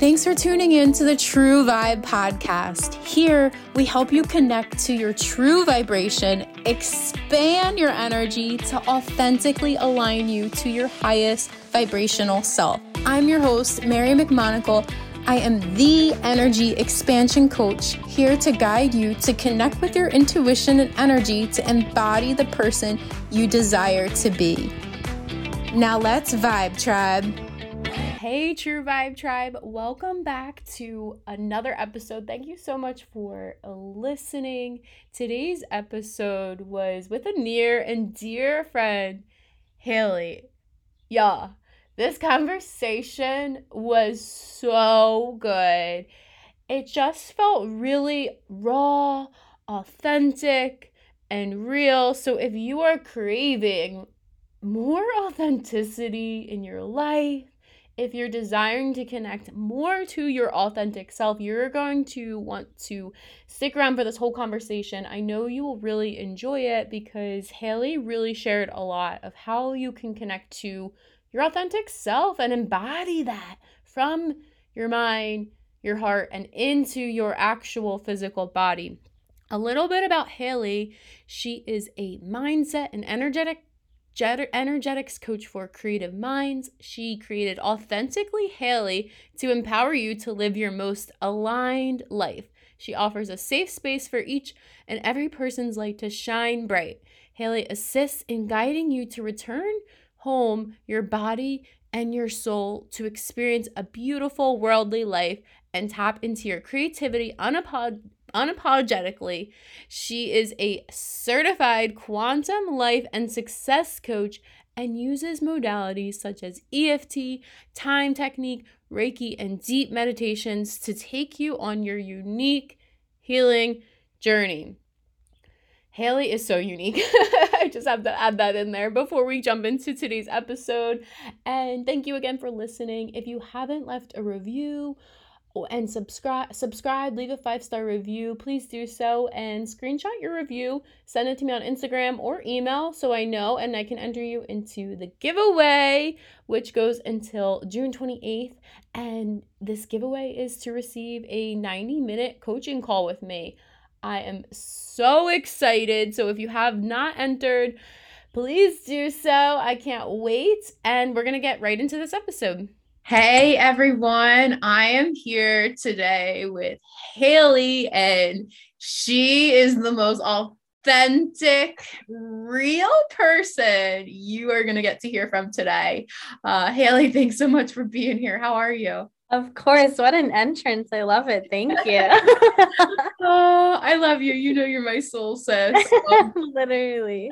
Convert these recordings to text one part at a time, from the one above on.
Thanks for tuning in to the True Vibe podcast. Here, we help you connect to your true vibration, expand your energy to authentically align you to your highest vibrational self. I'm your host, Mary McMonagle. I am the energy expansion coach here to guide you to connect with your intuition and energy to embody the person you desire to be. Now let's vibe, tribe. Hey, True Vibe Tribe, welcome back to another episode. Thank you so much for listening. Today's episode was with a near and dear friend, Hailey. Y'all, this conversation was so good. It just felt really raw, authentic, and real. So if you are craving more authenticity in your life, if you're desiring to connect more to your authentic self, you're going to want to stick around for this whole conversation. I know you will really enjoy it because Hailey really shared a lot of how you can connect to your authentic self and embody that from your mind, your heart, and into your actual physical body. A little bit about Hailey. She is a mindset and energetic energetics coach for creative minds. She created Authentically Hailey to empower you to live your most aligned life. She offers a safe space for each and every person's light to shine bright. Hailey assists in guiding you to return home your body and your soul to experience a beautiful worldly life and tap into your creativity unapolog- unapologetically. She is a certified quantum life and success coach and uses modalities such as EFT, time technique, Reiki, and deep meditations to take you on your unique healing journey. Hailey is so unique. I just have to add that in there before we jump into today's episode. And thank you again for listening. If you haven't left a review Oh, and subscribe subscribe leave a five star review. Please do so and screenshot your review. Send it to me on instagram or email so i know and i can enter you into the giveaway which goes until june 28th and this giveaway is to receive a 90 minute coaching call with me. I am so excited. So if you have not entered please do so. I can't wait. And we're gonna get right into this episode Hey everyone, I am here today with Hailey, and she is the most authentic, real person you are going to get to hear from today. Uh, Hailey, thanks so much for being here. How are you? Of course. What an entrance. I love it. Thank you. oh, I love you. You know, you're my soul sis. Um, Literally.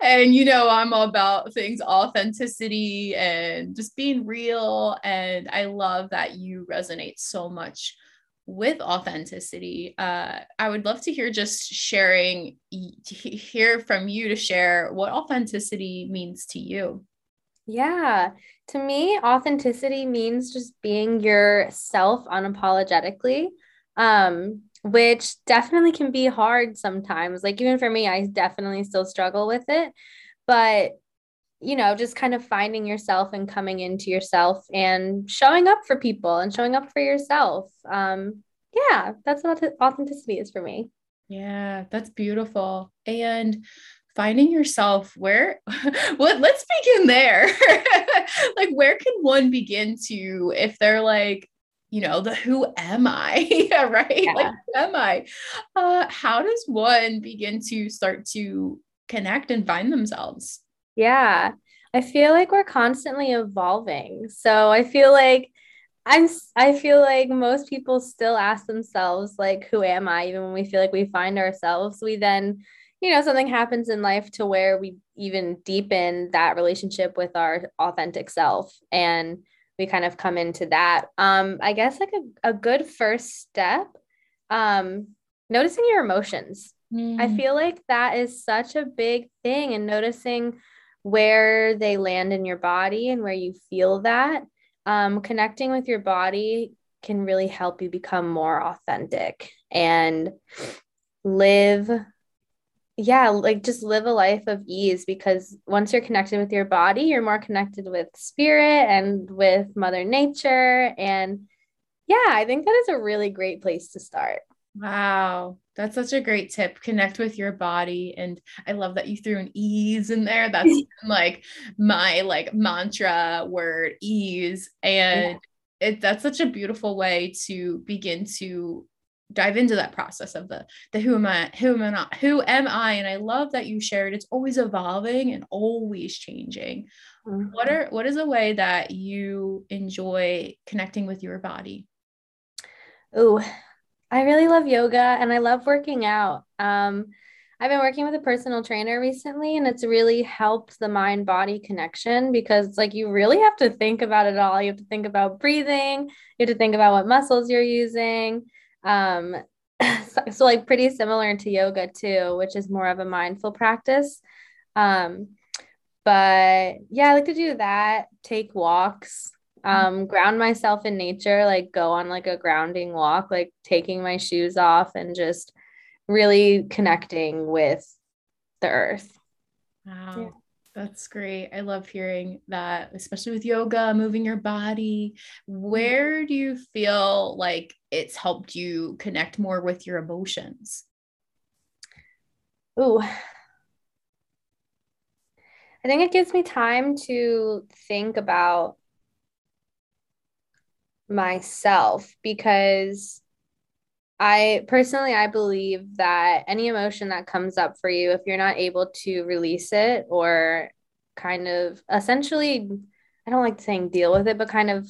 and you know, I'm all about things authenticity and just being real. And I love that you resonate so much with authenticity. Uh, I would love to hear just sharing, hear from you to share what authenticity means to you. Yeah. To me, authenticity means just being yourself unapologetically. Um, which definitely can be hard sometimes. Like even for me, I definitely still struggle with it. But you know, just kind of finding yourself and coming into yourself and showing up for people and showing up for yourself. Um, yeah, that's what authenticity is for me. Yeah, that's beautiful. And finding yourself where well let's begin there. Like where can one begin to if they're like you know the who am i yeah, right? Yeah. like who am i? Uh how does one begin to start to connect and find themselves? Yeah. I feel like we're constantly evolving. So i feel like i'm i feel like most people still ask themselves like who am i? Even when we feel like we find ourselves we then you know something happens in life to where we even deepen that relationship with our authentic self and we kind of come into that um i guess like a, a good first step um noticing your emotions mm. i feel like that is such a big thing and noticing where they land in your body and where you feel that um, connecting with your body can really help you become more authentic and live yeah, like just live a life of ease because once you're connected with your body, you're more connected with spirit and with Mother Nature. And yeah, I think that is a really great place to start. Wow, that's such a great tip. Connect with your body. And I love that you threw an ease in there. That's like my like mantra word ease. And yeah. it that's such a beautiful way to begin to dive into that process of the the who am I, who am I not, who am I? And I love that you shared it's always evolving and always changing. Mm-hmm. What are what is a way that you enjoy connecting with your body? Oh, I really love yoga and I love working out. Um, I've been working with a personal trainer recently and it's really helped the mind body connection because like you really have to think about it all. You have to think about breathing, you have to think about what muscles you're using. Um, so, so, like pretty similar to yoga too, which is more of a mindful practice. Um, but yeah, I like to do that, take walks, um, ground myself in nature, like go on like a grounding walk, like taking my shoes off and just really connecting with the earth. Wow. Yeah. That's great. I love hearing that, especially with yoga, moving your body. Where do you feel like it's helped you connect more with your emotions? Ooh. I think it gives me time to think about myself because I personally I believe that any emotion that comes up for you if you're not able to release it or kind of essentially I don't like saying deal with it but kind of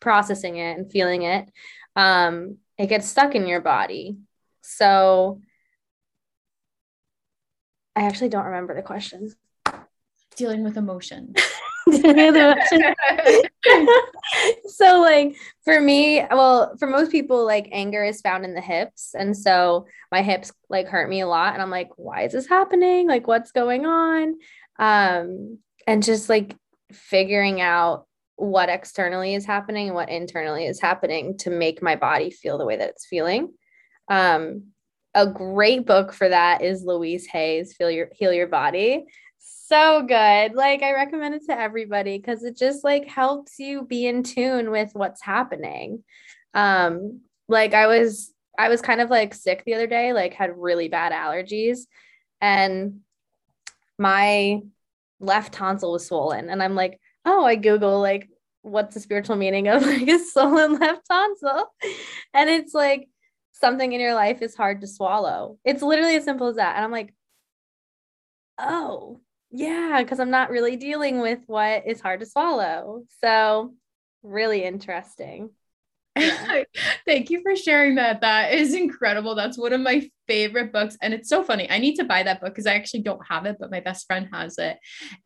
processing it and feeling it um it gets stuck in your body. So I actually don't remember the question. Dealing with emotion. so like for me well for most people like anger is found in the hips. And so my hips like hurt me a lot. And i'm like why is this happening? Like what's going on? Um and just like figuring out what externally is happening and what internally is happening to make my body feel the way that it's feeling. Um a great book for that is Louise Hay's Feel Your Heal Your Body so good. Like I recommend it to everybody because it just like helps you be in tune with what's happening. Um, like I was I was kind of like sick the other day, like had really bad allergies, and my left tonsil was swollen. And I'm like, oh, I Google like what's the spiritual meaning of like a swollen left tonsil? And it's like something in your life is hard to swallow. It's literally as simple as that. And I'm like, oh, yeah, because I'm not really dealing with what is hard to swallow. So, really interesting. Yeah. Thank you for sharing that. That is incredible. That's one of my favorite books. And it's so funny. I need to buy that book because I actually don't have it, but my best friend has it.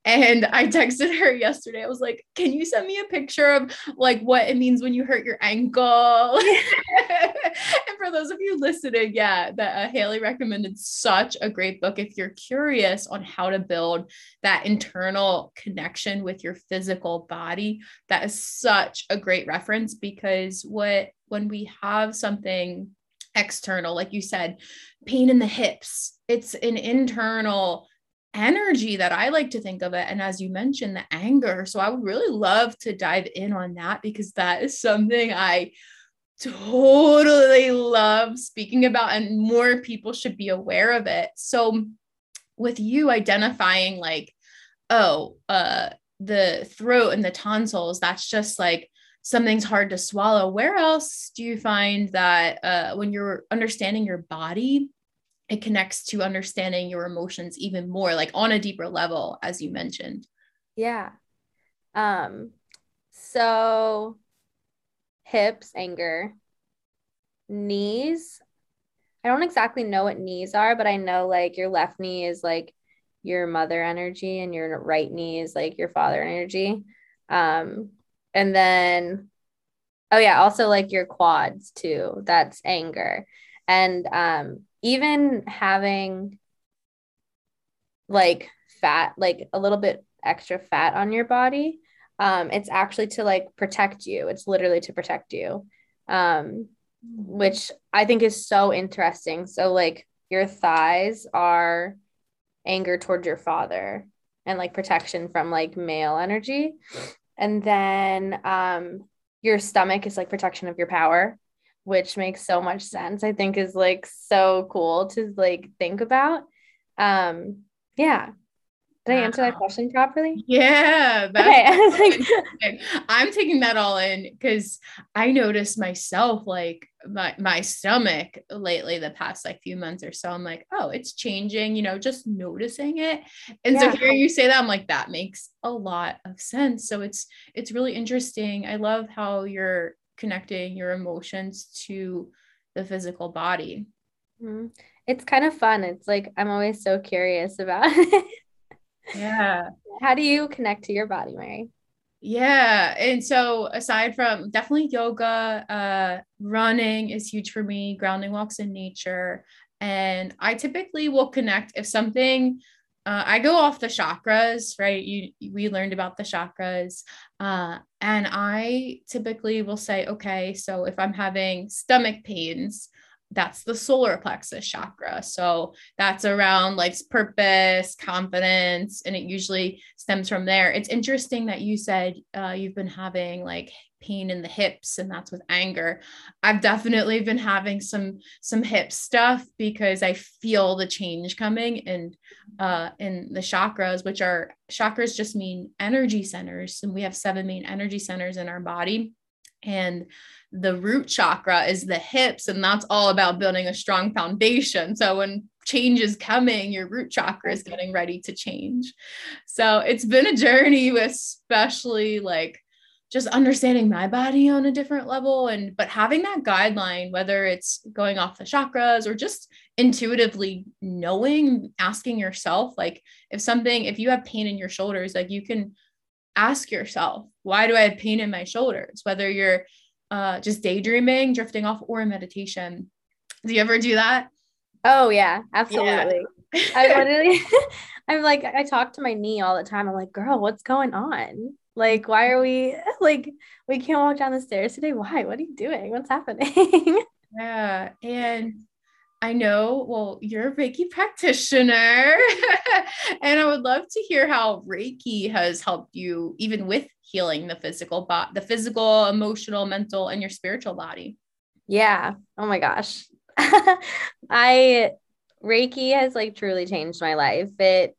And I texted her yesterday. I was like, Can you send me a picture of like what it means when you hurt your ankle? and for those of you listening, yeah, that uh, Hailey recommended such a great book. If you're curious on how to build that internal connection with your physical body, that is such a great reference because what when we have something external, like you said, pain in the hips, it's an internal energy that I like to think of it. And as you mentioned, the anger. So I would really love to dive in on that because that is something I totally love speaking about, and more people should be aware of it. So, with you identifying, like, oh, uh, the throat and the tonsils, that's just like something's hard to swallow. Where else do you find that uh, when you're understanding your body, it connects to understanding your emotions even more, like on a deeper level, as you mentioned? Yeah. Um, so hips, anger, knees. I don't exactly know what knees are, but I know like your left knee is like your mother energy and your right knee is like your father energy. Um, and then, oh yeah, also like your quads too. That's anger. And um, even having like fat, like a little bit extra fat on your body, um, it's actually to like protect you. It's literally to protect you. Um, which I think is so interesting. So like your thighs are anger towards your father and like protection from like male energy. And then um your stomach is like protection of your power, which makes so much sense. I think is like so cool to like think about. Um yeah, did I answer that question properly? Yeah. okay. I'm taking that all in because I noticed myself like my my stomach lately the past like few months or so. I'm like, oh, it's changing, you know, just noticing it. And yeah. so hearing you say that, I'm like, that makes a lot of sense. So it's it's really interesting. I love how you're connecting your emotions to the physical body. Mm-hmm. It's kind of fun. It's like I'm always so curious about it. Yeah. How do you connect to your body, Mary? Yeah. And so aside from definitely yoga, uh, running is huge for me, grounding walks in nature. And I typically will connect if something uh, I go off the chakras, right? You we learned about the chakras, uh, and I typically will say, okay, so if I'm having stomach pains, that's the solar plexus chakra. So that's around like purpose, confidence, and it usually stems from there. It's interesting that you said uh, you've been having like pain in the hips and that's with anger i've definitely been having some some hip stuff because i feel the change coming and uh in the chakras which are chakras just mean energy centers and we have seven main energy centers in our body and the root chakra is the hips and that's all about building a strong foundation. So when change is coming your root chakra is getting ready to change. So it's been a journey especially like just understanding my body on a different level and but having that guideline whether it's going off the chakras or just intuitively knowing asking yourself like if something if you have pain in your shoulders like you can ask yourself, why do I have pain in my shoulders? Whether you're uh, just daydreaming, drifting off, or in meditation. Do you ever do that? Oh, yeah, absolutely. Yeah. I literally, I'm like, I talk to my knee all the time. I'm like, girl, what's going on? Like, why are we like, we can't walk down the stairs today? Why? What are you doing? What's happening? yeah. And I know, well, you're a Reiki practitioner, and I would love to hear how Reiki has helped you, even with healing the physical body, the physical, emotional, mental, and your spiritual body. Yeah. Oh my gosh. I Reiki has like truly changed my life. It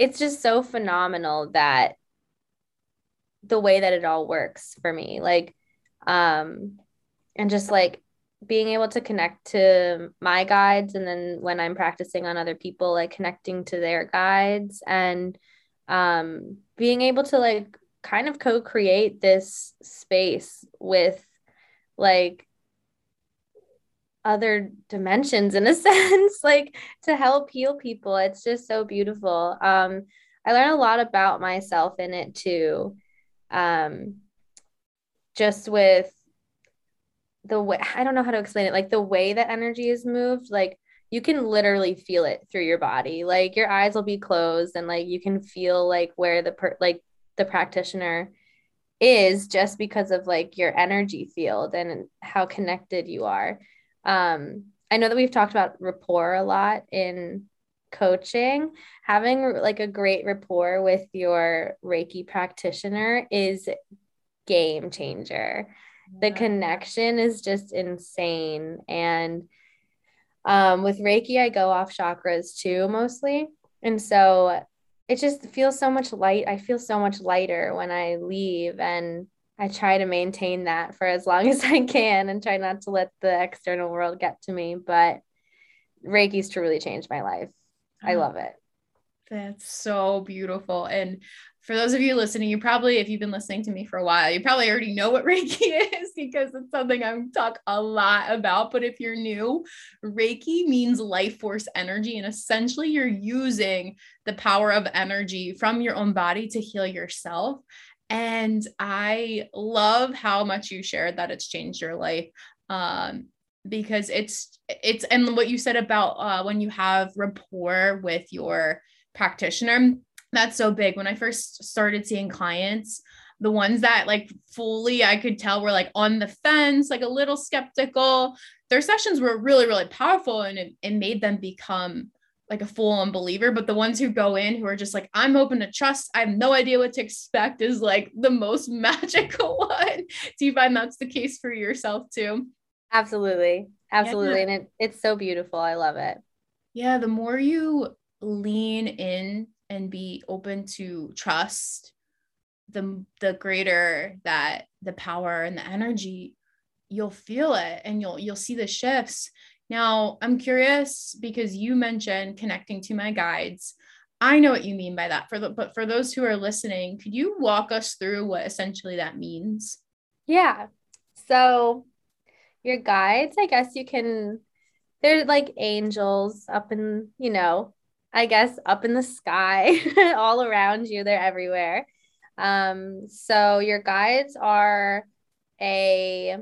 it's just so phenomenal that the way that it all works for me. Like um and just like being able to connect to my guides and then when i'm practicing on other people like connecting to their guides and um being able to like kind of co-create this space with like other dimensions in a sense like to help heal people. It's just so beautiful. Um i learned a lot about myself in it too um just with the way I don't know how to explain it, like the way that energy is moved, like you can literally feel it through your body. Like your eyes will be closed and like you can feel like where the per like the practitioner is just because of like your energy field and how connected you are. Um I know that we've talked about rapport a lot in coaching. Having like a great rapport with your Reiki practitioner is game changer the connection is just insane. And um, with reiki i go off chakras too mostly. And so it just feels so much light i feel so much lighter when i leave. And i try to maintain that for as long as i can and try not to let the external world get to me. But reiki's truly changed my life. I oh. love it. That's so beautiful. And for those of you listening, you probably, if you've been listening to me for a while, you probably already know what Reiki is because it's something I talk a lot about. But if you're new, Reiki means life force energy. And essentially, you're using the power of energy from your own body to heal yourself. And I love how much you shared that it's changed your life. Um, because it's it's and what you said about uh, when you have rapport with your practitioner that's so big. When I first started seeing clients, the ones that like fully I could tell were like on the fence, like a little skeptical, their sessions were really, really powerful and it, it made them become like a full on believer, but the ones who go in who are just like, I'm open to trust, I have no idea what to expect is like the most magical one. Do you find that's the case for yourself too? Absolutely. Absolutely. Yeah. And it, it's so beautiful. I love it. Yeah. The more you lean in and be open to trust, the the greater that the power and the energy you'll feel it and you'll you'll see the shifts now, I'm curious because you mentioned connecting to my guides. I know what you mean by that. For the, but for those who are listening, could you walk us through what essentially that means? Yeah. So your guides, I guess you can they're like angels up in, you know, I guess up in the sky, all around you, they're everywhere. Um so your guides are a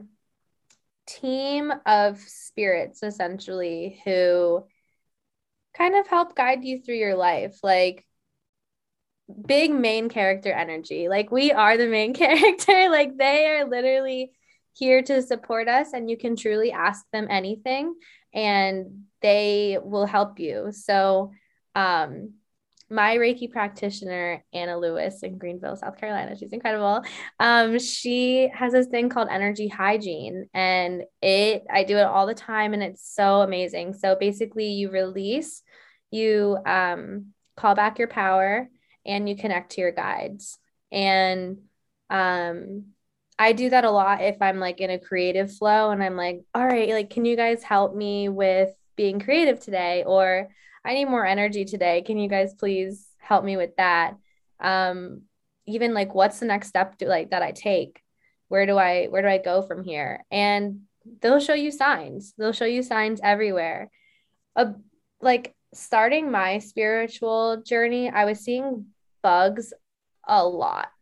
team of spirits essentially who kind of help guide you through your life. Like big main character energy. Like we are the main character. Like they are literally here to support us and you can truly ask them anything and they will help you. So um my Reiki practitioner, Anna Lewis in Greenville, South Carolina, she's incredible. Um, she has this thing called energy hygiene, and it I do it all the time, and it's so amazing. So basically, you release, you um, call back your power, and you connect to your guides. And um, I do that a lot if I'm like in a creative flow, and I'm like, all right, like, can you guys help me with being creative today, or I need more energy today. Can you guys please help me with that? Um, even like what's the next step to like that I take? Where do I where do I go from here? And they'll show you signs. They'll show you signs everywhere. Like starting my spiritual journey, I was seeing bugs a lot.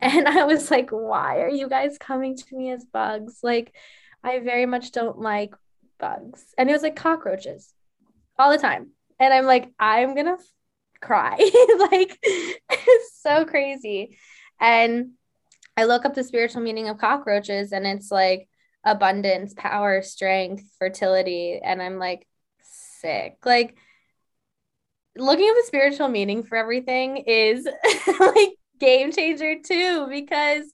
And I was like, why are you guys coming to me as bugs? Like, I very much don't like bugs. And it was like cockroaches all the time and I'm like, I'm gonna cry. like, it's so crazy. And I look up the spiritual meaning of cockroaches, and it's like abundance, power, strength, fertility. And I'm like, sick. Like, looking at the spiritual meaning for everything is like game changer too, because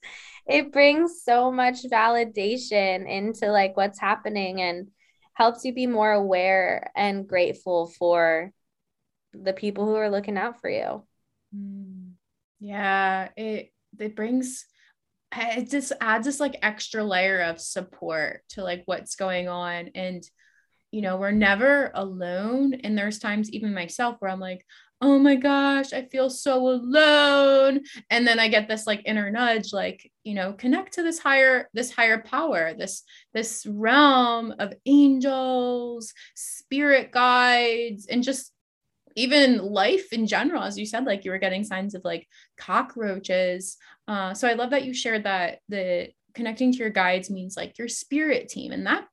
it brings so much validation into like what's happening and helps you be more aware and grateful for the people who are looking out for you. Mm. Yeah, it it brings it just adds this like extra layer of support to like what's going on and you know we're never alone and there's times even myself where i'm like oh my gosh, I feel so alone. And then I get this like inner nudge, like, you know, connect to this higher, this higher power, this, this realm of angels, spirit guides, and just even life in general, as you said, like you were getting signs of like cockroaches. Uh, so I love that you shared that the connecting to your guides means like your spirit team and that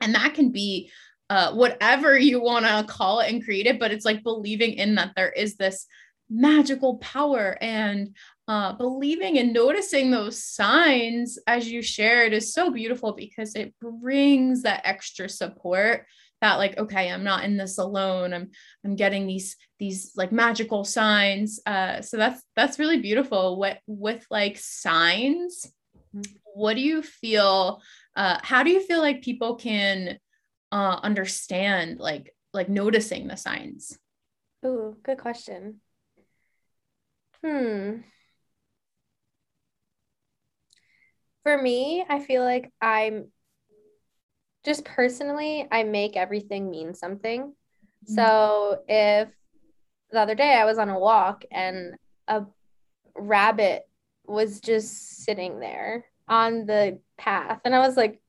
and that can be uh, whatever you want to call it and create it, but it's like believing in that there is this magical power and uh, believing and noticing those signs as you shared is so beautiful because it brings that extra support that like okay i'm not in this alone. I'm i'm getting these these like magical signs. Uh so that's that's really beautiful. What with like signs mm-hmm. what do you feel uh how do you feel like people can uh, understand like like noticing the signs? Oh, good question. Hmm. For me, I feel like I'm just personally, I make everything mean something. Mm-hmm. So if the other day I was on a walk and a rabbit was just sitting there on the path, and I was like,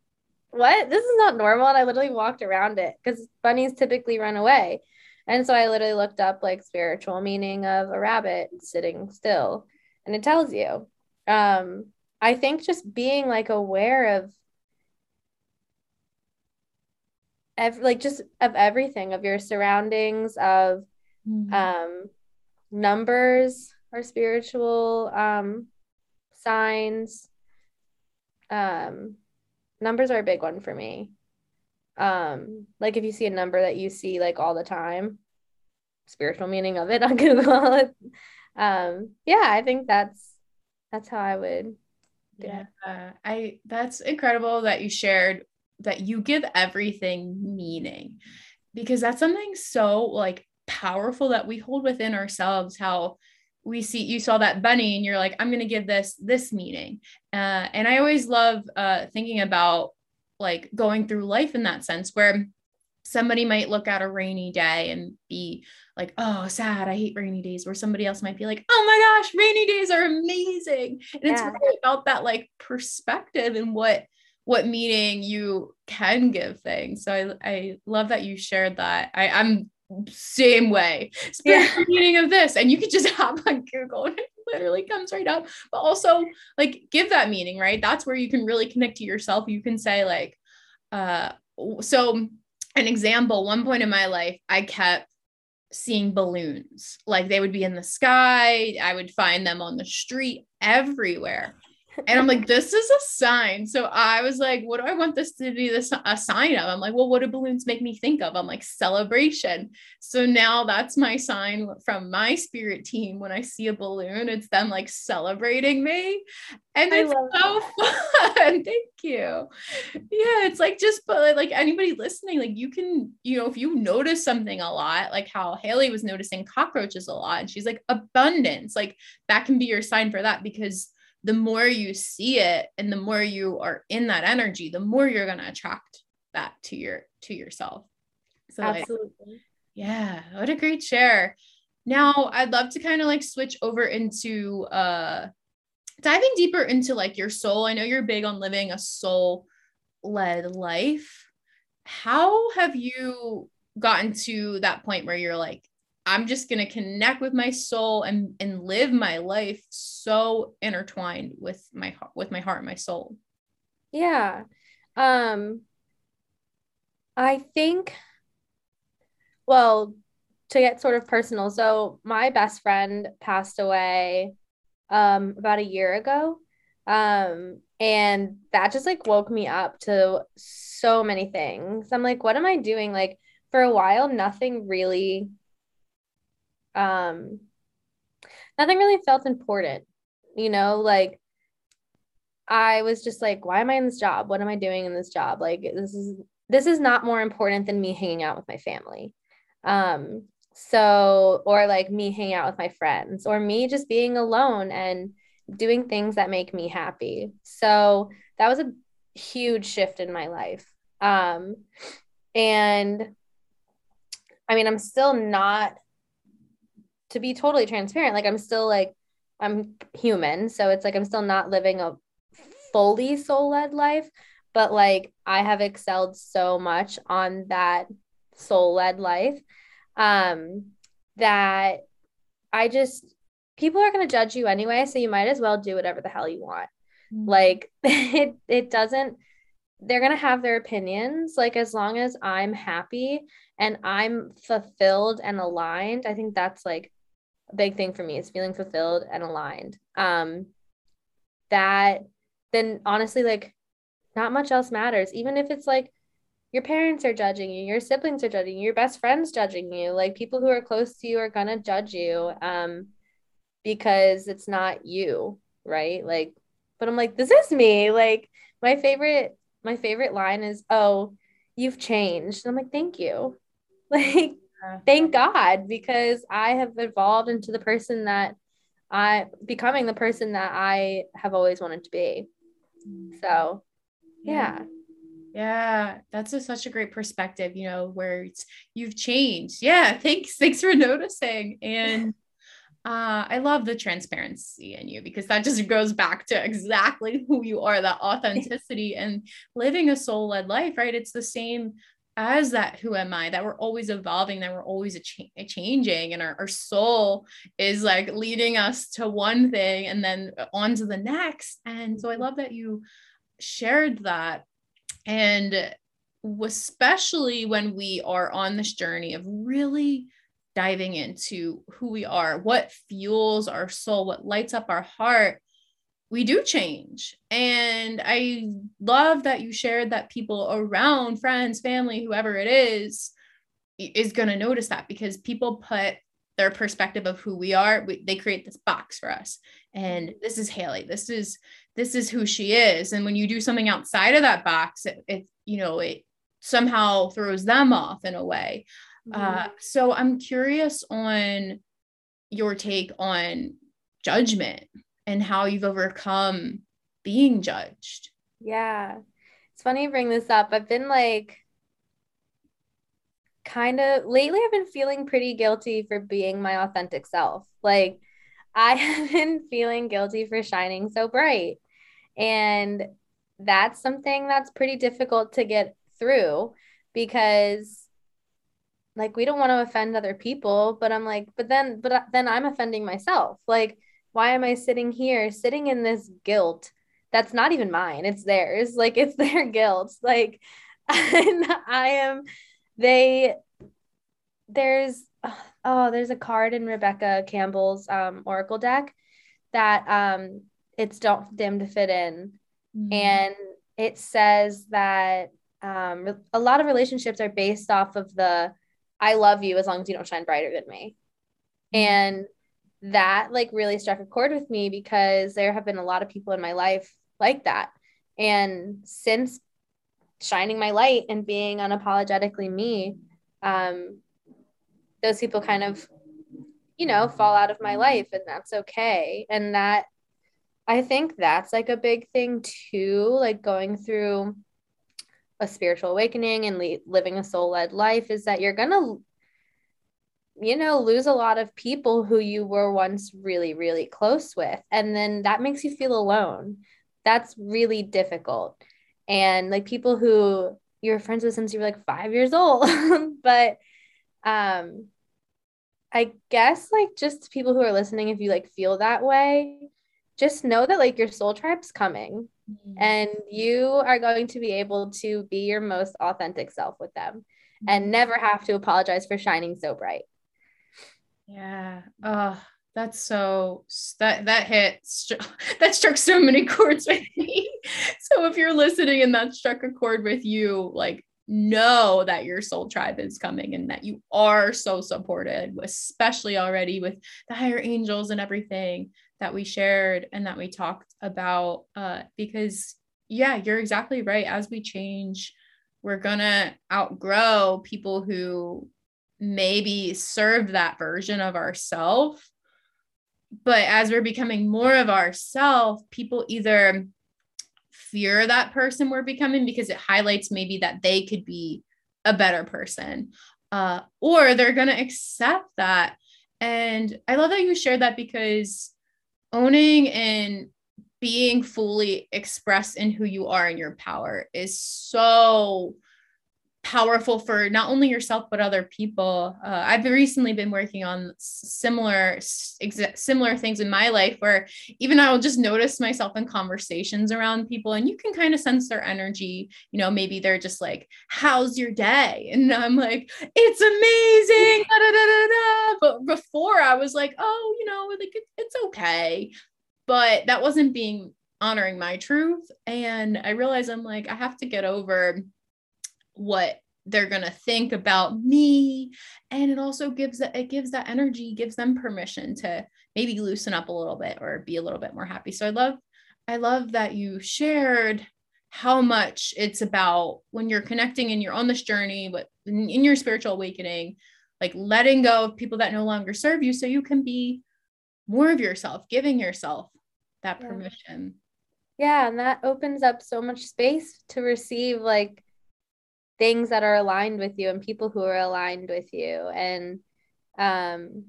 what? This is not normal. And I literally walked around it because bunnies typically run away. And so I literally looked up like spiritual meaning of a rabbit sitting still. And it tells you. Um, I think just being like aware of ev- like just of everything, of your surroundings, of mm-hmm. um numbers or spiritual um signs um numbers are a big one for me. Um, like if you see a number that you see like all the time, spiritual meaning of it on Google. um, yeah, I think that's that's how I would. Yeah, uh, I that's incredible that you shared that you give everything meaning because that's something so like powerful that we hold within ourselves how we see you saw that bunny and you're like i'm going to give this this meaning. Uh, and i always love uh, thinking about like going through life in that sense where somebody might look at a rainy day and be like oh sad i hate rainy days where somebody else might be like oh my gosh rainy days are amazing. And yeah. it's really about that like perspective and what what meaning you can give things. So i i love that you shared that. I i'm same way. Spiritual yeah. meaning of this and you could just hop on google and it literally comes right up. But also like give that meaning right? That's where you can really connect to yourself. You can say like uh so an example one point in my life i kept seeing balloons. Like they would be in the sky. I would find them on the street everywhere and I'm like, this is a sign. So I was like, what do I want this to be this a sign of? I'm like, well, what do balloons make me think of? I'm like, celebration. So now that's my sign from my spirit team. When I see a balloon, it's them like celebrating me. And it's so that. fun. Thank you. Yeah, it's like just but like anybody listening, like you can, you know, if you notice something a lot, like how Hailey was noticing cockroaches a lot, and she's like abundance, like that can be your sign for that because the more you see it and the more you are in that energy the more you're going to attract that to your to yourself. So absolutely. like, yeah what a great share. Now i'd love to kind of like switch over into uh diving deeper into like your soul. I know you're big on living a soul led life. How have you gotten to that point where you're like I'm just going to connect with my soul and and live my life so intertwined with my with my heart and my soul. Yeah. Um I think well, to get sort of personal. So my best friend passed away um about a year ago. Um and that just like woke me up to so many things. I'm like what am I doing? Like for a while nothing really um nothing really felt important you know like i was just like why am i in this job? What am i doing in this job? Like this is this is not more important than me hanging out with my family. Um so or like me hanging out with my friends or me just being alone and doing things that make me happy. So that was a huge shift in my life. Um and i mean i'm still not to be totally transparent, like I'm still like I'm human, so it's like I'm still not living a fully soul led life, but like I have excelled so much on that soul led life um that I just people are going to judge you anyway, so you might as well do whatever the hell you want. Mm-hmm. Like it it doesn't they're going to have their opinions like as long as I'm happy and I'm fulfilled and aligned, I think that's like a big thing for me is feeling fulfilled and aligned. Um, that then honestly, like, not much else matters. Even if it's like your parents are judging you, your siblings are judging you, your best friends judging you, like people who are close to you are gonna judge you, um, because it's not you, right? Like, but I'm like, this is me. Like, my favorite, my favorite line is, "Oh, you've changed." And I'm like, thank you. Like, thank God because I have evolved into the person that I becoming the person that I have always wanted to be. So, yeah. Yeah, that's a, such a great perspective, you know, where it's you've changed. Yeah, thanks thanks for noticing and uh, I love the transparency in you because that just goes back to exactly who you are, that authenticity and living a soul led life, right? It's the same as that who am i that we're always evolving that we're always a, cha- changing and our, our soul is like leading us to one thing and then uh, on to the next. And so i love that you shared that. And especially when we are on this journey of really diving into who we are what fuels our soul what lights up our heart we do change. And I love that you shared that people around, friends, family, whoever it is, is going to notice that because people put their perspective of who we are we, they create this box for us. And this is hailey. This is this is who she is. And when you do something outside of that box it, it you know it somehow throws them off in a way. Mm-hmm. uh, so i'm curious on your take on judgment and how you've overcome being judged yeah it's funny you bring this up i've been like kind of lately I've been feeling pretty guilty for being my authentic self. Like I have been feeling guilty for shining so bright. And that's something that's pretty difficult to get through because like we don't want to offend other people, but I'm like, but then but then I'm offending myself. Like why am I sitting here sitting in this guilt that's not even mine. It's theirs. Like it's their guilt. Like I am they there's oh there's a card in Rebecca Campbell's um, Oracle deck that um it's don't dim to fit in mm-hmm. and it says that um a lot of relationships are based off of the I love you as long as you don't shine brighter than me. Mm-hmm. And that like really struck a chord with me because there have been a lot of people in my life like that. And since shining my light and being unapologetically me um, those people kind of you know fall out of my life and that's okay and that i think that's like a big thing too like going through a spiritual awakening and le- living a soul-led life is that you're gonna you know lose a lot of people who you were once really really close with and then that makes you feel alone that's really difficult and like people who you're friends with since you were like five years old but um i guess like just people who are listening if you like feel that way just know that like your soul tribe's coming mm-hmm. and you are going to be able to be your most authentic self with them mm-hmm. and never have to apologize for shining so bright yeah oh that's so that that hit that struck so many chords with me. So if you're listening and that struck a chord with you, like know that your soul tribe is coming and that you are so supported, especially already with the higher angels and everything that we shared and that we talked about. Uh, because yeah, you're exactly right. As we change, we're gonna outgrow people who maybe served that version of ourself. But as we're becoming more of ourself people either fear that person we're becoming because it highlights maybe that they could be a better person uh, or they're going to accept that. And i love that you shared that because owning and being fully expressed in who you are and your power is so powerful for not only yourself but other people. Uh, I've recently been working on similar similar things in my life where even I will just notice myself in conversations around people and you can kind of sense their energy. You know, maybe they're just like, "How's your day?" and I'm like, "It's amazing." but before I was like, "Oh, you know, like it, it's okay," but that wasn't being honoring my truth and I realized I'm like I have to get over what they're going to think about me. And it also gives that it gives that energy gives them permission to maybe loosen up a little bit or be a little bit more happy. So i love i love that you shared how much it's about when you're connecting and you're on this journey but in your spiritual awakening like letting go of people that no longer serve you so you can be more of yourself giving yourself that permission. Yeah and that opens up so much space to receive like things that are aligned with you and people who are aligned with you. And um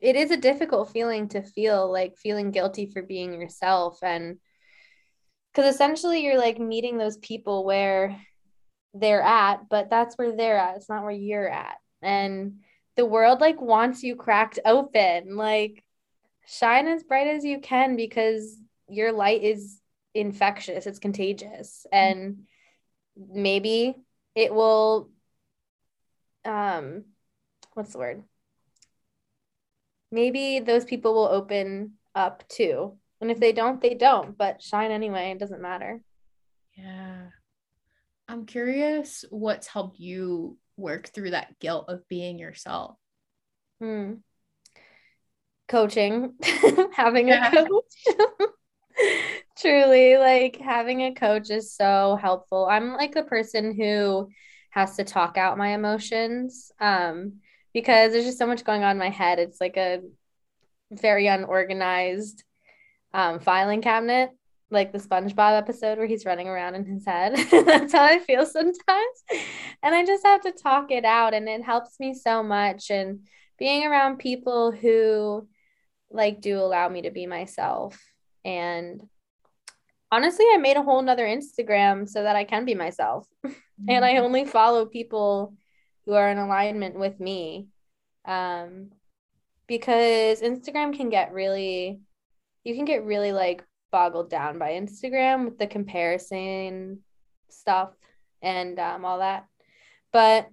it is a difficult feeling to feel like feeling guilty for being yourself. And because essentially you're like meeting those people where they're at but that's where they're at. It's not where you're at. And the world like wants you cracked open. Like shine as bright as you can because your light is infectious. It's contagious. And maybe it will um what's the word maybe those people will open up too and if they don't they don't but shine anyway it doesn't matter yeah I'm curious what's helped you work through that guilt of being yourself. Hmm. Coaching, having yeah. a coach. Truly, like having a coach is so helpful. I'm like the person who has to talk out my emotions um, because there's just so much going on in my head. It's like a very unorganized um, filing cabinet, like the SpongeBob episode where he's running around in his head. That's how I feel sometimes. And I just have to talk it out, and it helps me so much. And being around people who like do allow me to be myself. And honestly, I made a whole nother Instagram so that I can be myself. Mm-hmm. and I only follow people who are in alignment with me. Um, because Instagram can get really, you can get really like boggled down by Instagram with the comparison stuff and um, all that. But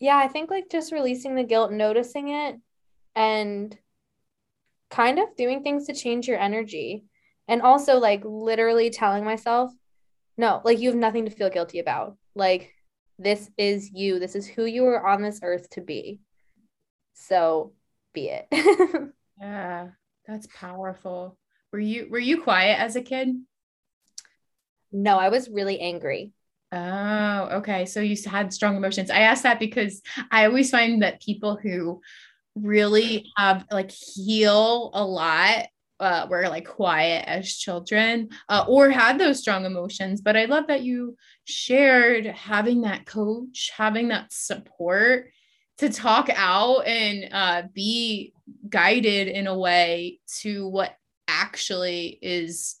yeah, I think like just releasing the guilt, noticing it, and kind of doing things to change your energy. And also like literally telling myself, no, like you have nothing to feel guilty about. Like this is you. This is who you are on this earth to be. So be it. yeah, that's powerful. Were you were you quiet as a kid? No, I was really angry. Oh, okay. So you had strong emotions. I asked that because I always find that people who really have like heal a lot uh, were like quiet as children uh, or had those strong emotions. But I love that you shared having that coach, having that support to talk out and uh, be guided in a way to what actually is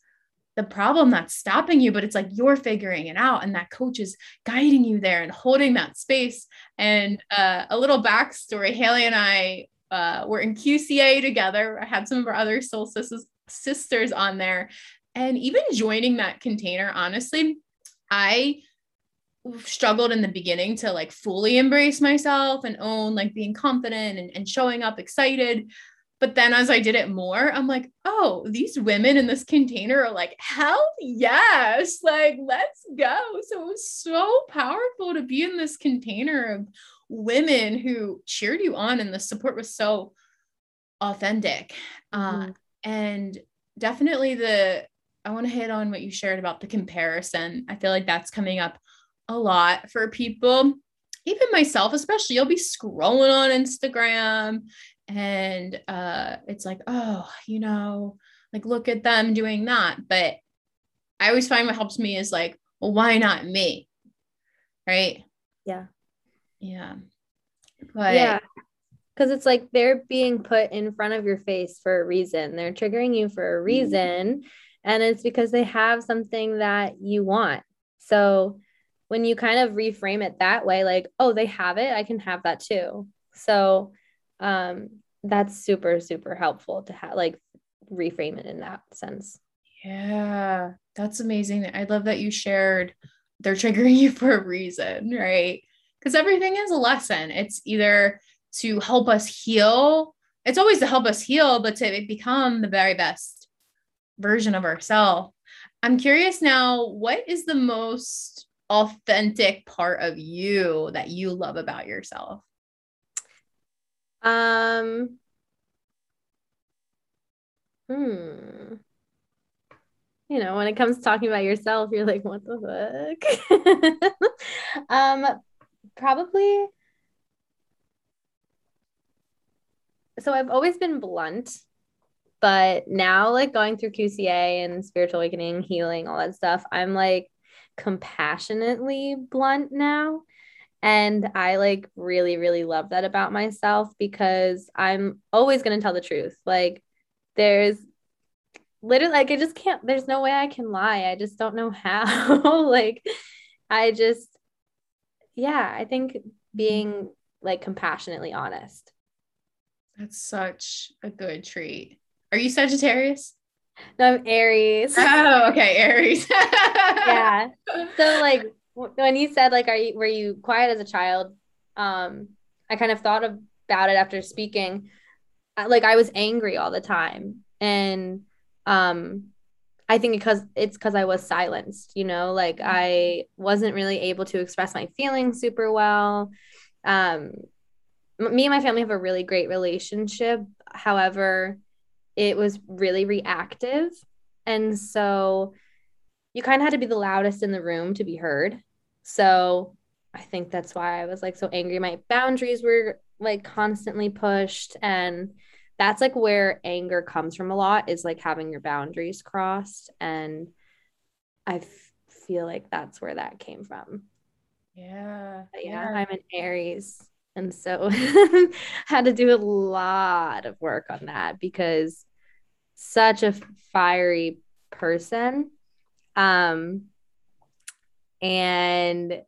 the problem that's stopping you, but it's like you're figuring it out, and that coach is guiding you there and holding that space. And uh, a little backstory Hailey and I uh, were in QCA together. I had some of our other soul sisters, sisters on there. And even joining that container, honestly, I struggled in the beginning to like fully embrace myself and own like being confident and, and showing up excited. But then as I did it more, I'm like, oh, these women in this container are like, hell yes, like, let's go. So it was so powerful to be in this container of women who cheered you on, and the support was so authentic. Uh, mm-hmm. Uh, and definitely the, I want to hit on what you shared about the comparison. I feel like that's coming up a lot for people even myself especially you'll be scrolling on instagram and uh it's like oh you know like look at them doing that but i always find what helps me is like well why not me right yeah yeah. But yeah because it's like they're being put in front of your face for a reason. They're triggering you for a reason and it's because they have something that you want. So when you kind of reframe it that way like oh they have it i can have that too. So um that's super super helpful to have like reframe it in that sense. Yeah. That's amazing. I love that you shared they're triggering you for a reason right because everything is a lesson it's either to help us heal it's always to help us heal but to become the very best version of ourselves i'm curious now what is the most authentic part of you that you love about yourself um, hmm. You know, when it comes to talking about yourself, you're like, what the fuck? um, probably. So I've always been blunt, but now, like going through QCA and spiritual awakening, healing, all that stuff, I'm like compassionately blunt now. And I like really, really love that about myself because I'm always going to tell the truth. Like, there's literally, like, I just can't, there's no way I can lie. I just don't know how. like, I just, yeah, I think being like compassionately honest. That's such a good treat. Are you Sagittarius? No, I'm Aries. Oh, okay, Aries. yeah. So like when you said like are you were you quiet as a child um i kind of thought about it after speaking like i was angry all the time and um I think because it's because I was silenced, you know, like I wasn't really able to express my feelings super well. Um, me and my family have a really great relationship. However, it was really reactive. And so you kind of had to be the loudest in the room to be heard. So I think that's why I was like so angry. My boundaries were like constantly pushed. And that's like where anger comes from a lot is like having your boundaries crossed. And I f- feel like that's where that came from. Yeah. But yeah, yeah. I'm an Aries. And so I had to do a lot of work on that because such a fiery person. Um and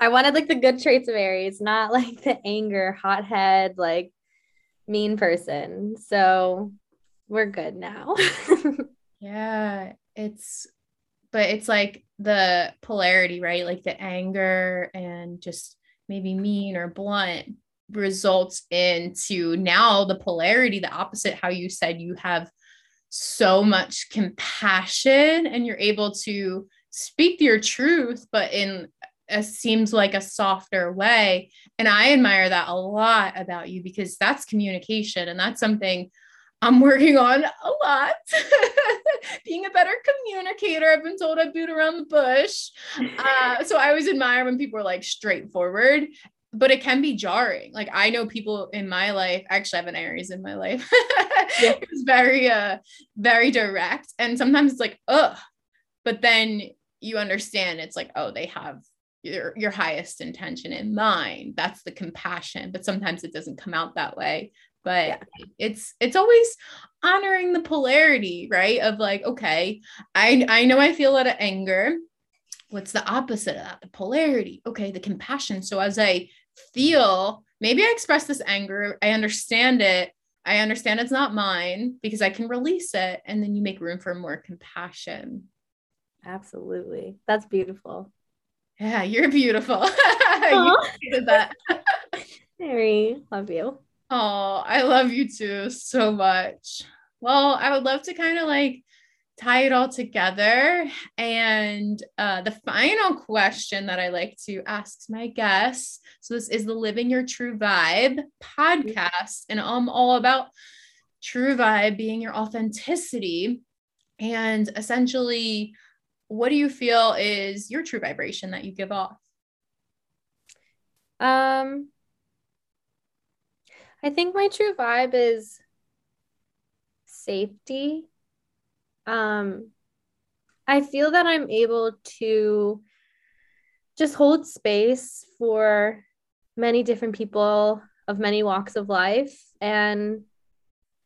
I wanted like the good traits of Aries, not like the anger, hothead, like mean person. So we're good now. yeah, it's but it's like the polarity, right? Like the anger and just maybe mean or blunt results into now the polarity, the opposite, how you said you have so much compassion and you're able to speak your truth, but in a, seems like a softer way. And I admire that a lot about you because that's communication and that's something I'm working on a lot. Being a better communicator. I've been told I boot around the bush. Uh, so I always admire when people are like straightforward, but it can be jarring. Like I know people in my life, actually, I have an Aries in my life. it's very, uh, very direct. And sometimes it's like, ugh. But then you understand it's like, oh, they have your your highest intention in mind. That's the compassion but sometimes it doesn't come out that way. But yeah. it's it's always honoring the polarity right? Of like okay i i know i feel a lot of anger. What's the opposite of that? The polarity. Okay the compassion. So as i feel maybe i express this anger i understand it. I understand it's not mine because i can release it and then you make room for more compassion. Absolutely. That's beautiful yeah you're beautiful you did that Mary, love you Oh, I love you too so much. Well, I would love to kind of like tie it all together. And uh, the final question that I like to ask my guests so, this is the Living Your True Vibe podcast, and I'm all about true vibe being your authenticity. And essentially, what do you feel is your true vibration that you give off? Um, I think my true vibe is safety. Um, I feel that I'm able to just hold space for many different people of many walks of life and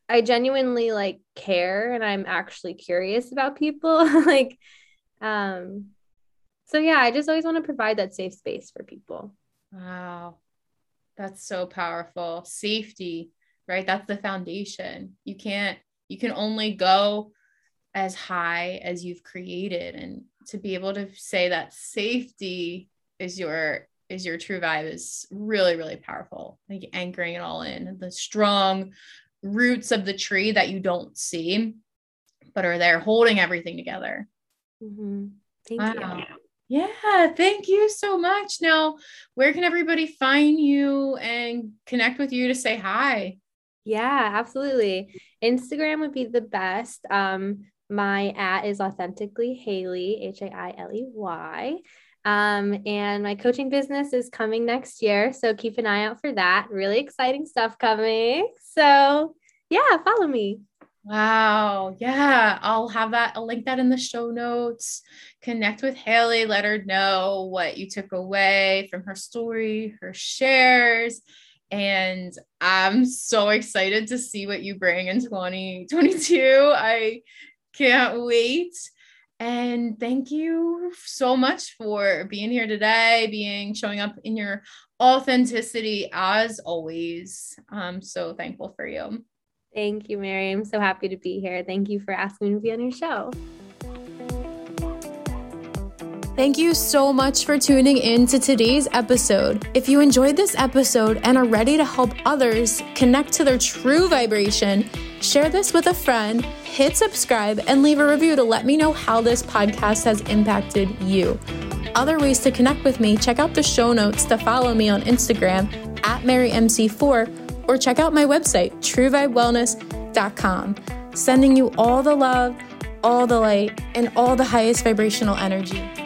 I genuinely like care and I'm actually curious about people like um so yeah, I just always want to provide that safe space for people. Wow. That's so powerful. Safety, right? That's the foundation. You can't, you can only go as high as you've created. And to be able to say that safety is your is your true vibe is really, really powerful. Like anchoring it all in the strong roots of the tree that you don't see, but are there holding everything together. Mm-hmm. Thank wow. you. Yeah, thank you so much. Now, where can everybody find you and connect with you to say hi? Yeah, absolutely. Instagram would be the best. Um, my at is authentically Hailey, H A I L E Y. Um, and my coaching business is coming next year. So keep an eye out for that. Really exciting stuff coming. So, yeah, follow me. Wow. Yeah. I'll have that. I'll link that in the show notes. Connect with Hailey. Let her know what you took away from her story, her shares. And I'm so excited to see what you bring in 2022. I can't wait. And thank you so much for being here today, being showing up in your authenticity as always. I'm so thankful for you. Thank you, Mary. I'm so happy to be here. Thank you for asking me to be on your show. Thank you so much for tuning in to today's episode. If you enjoyed this episode and are ready to help others connect to their true vibration, Share this with a friend, hit subscribe, and leave a review to let me know how this podcast has impacted you. Other ways to connect with me, check out the show notes to follow me on Instagram at MaryMC4 or check out my website, truevibewellness.com. Sending you all the love, all the light, and all the highest vibrational energy.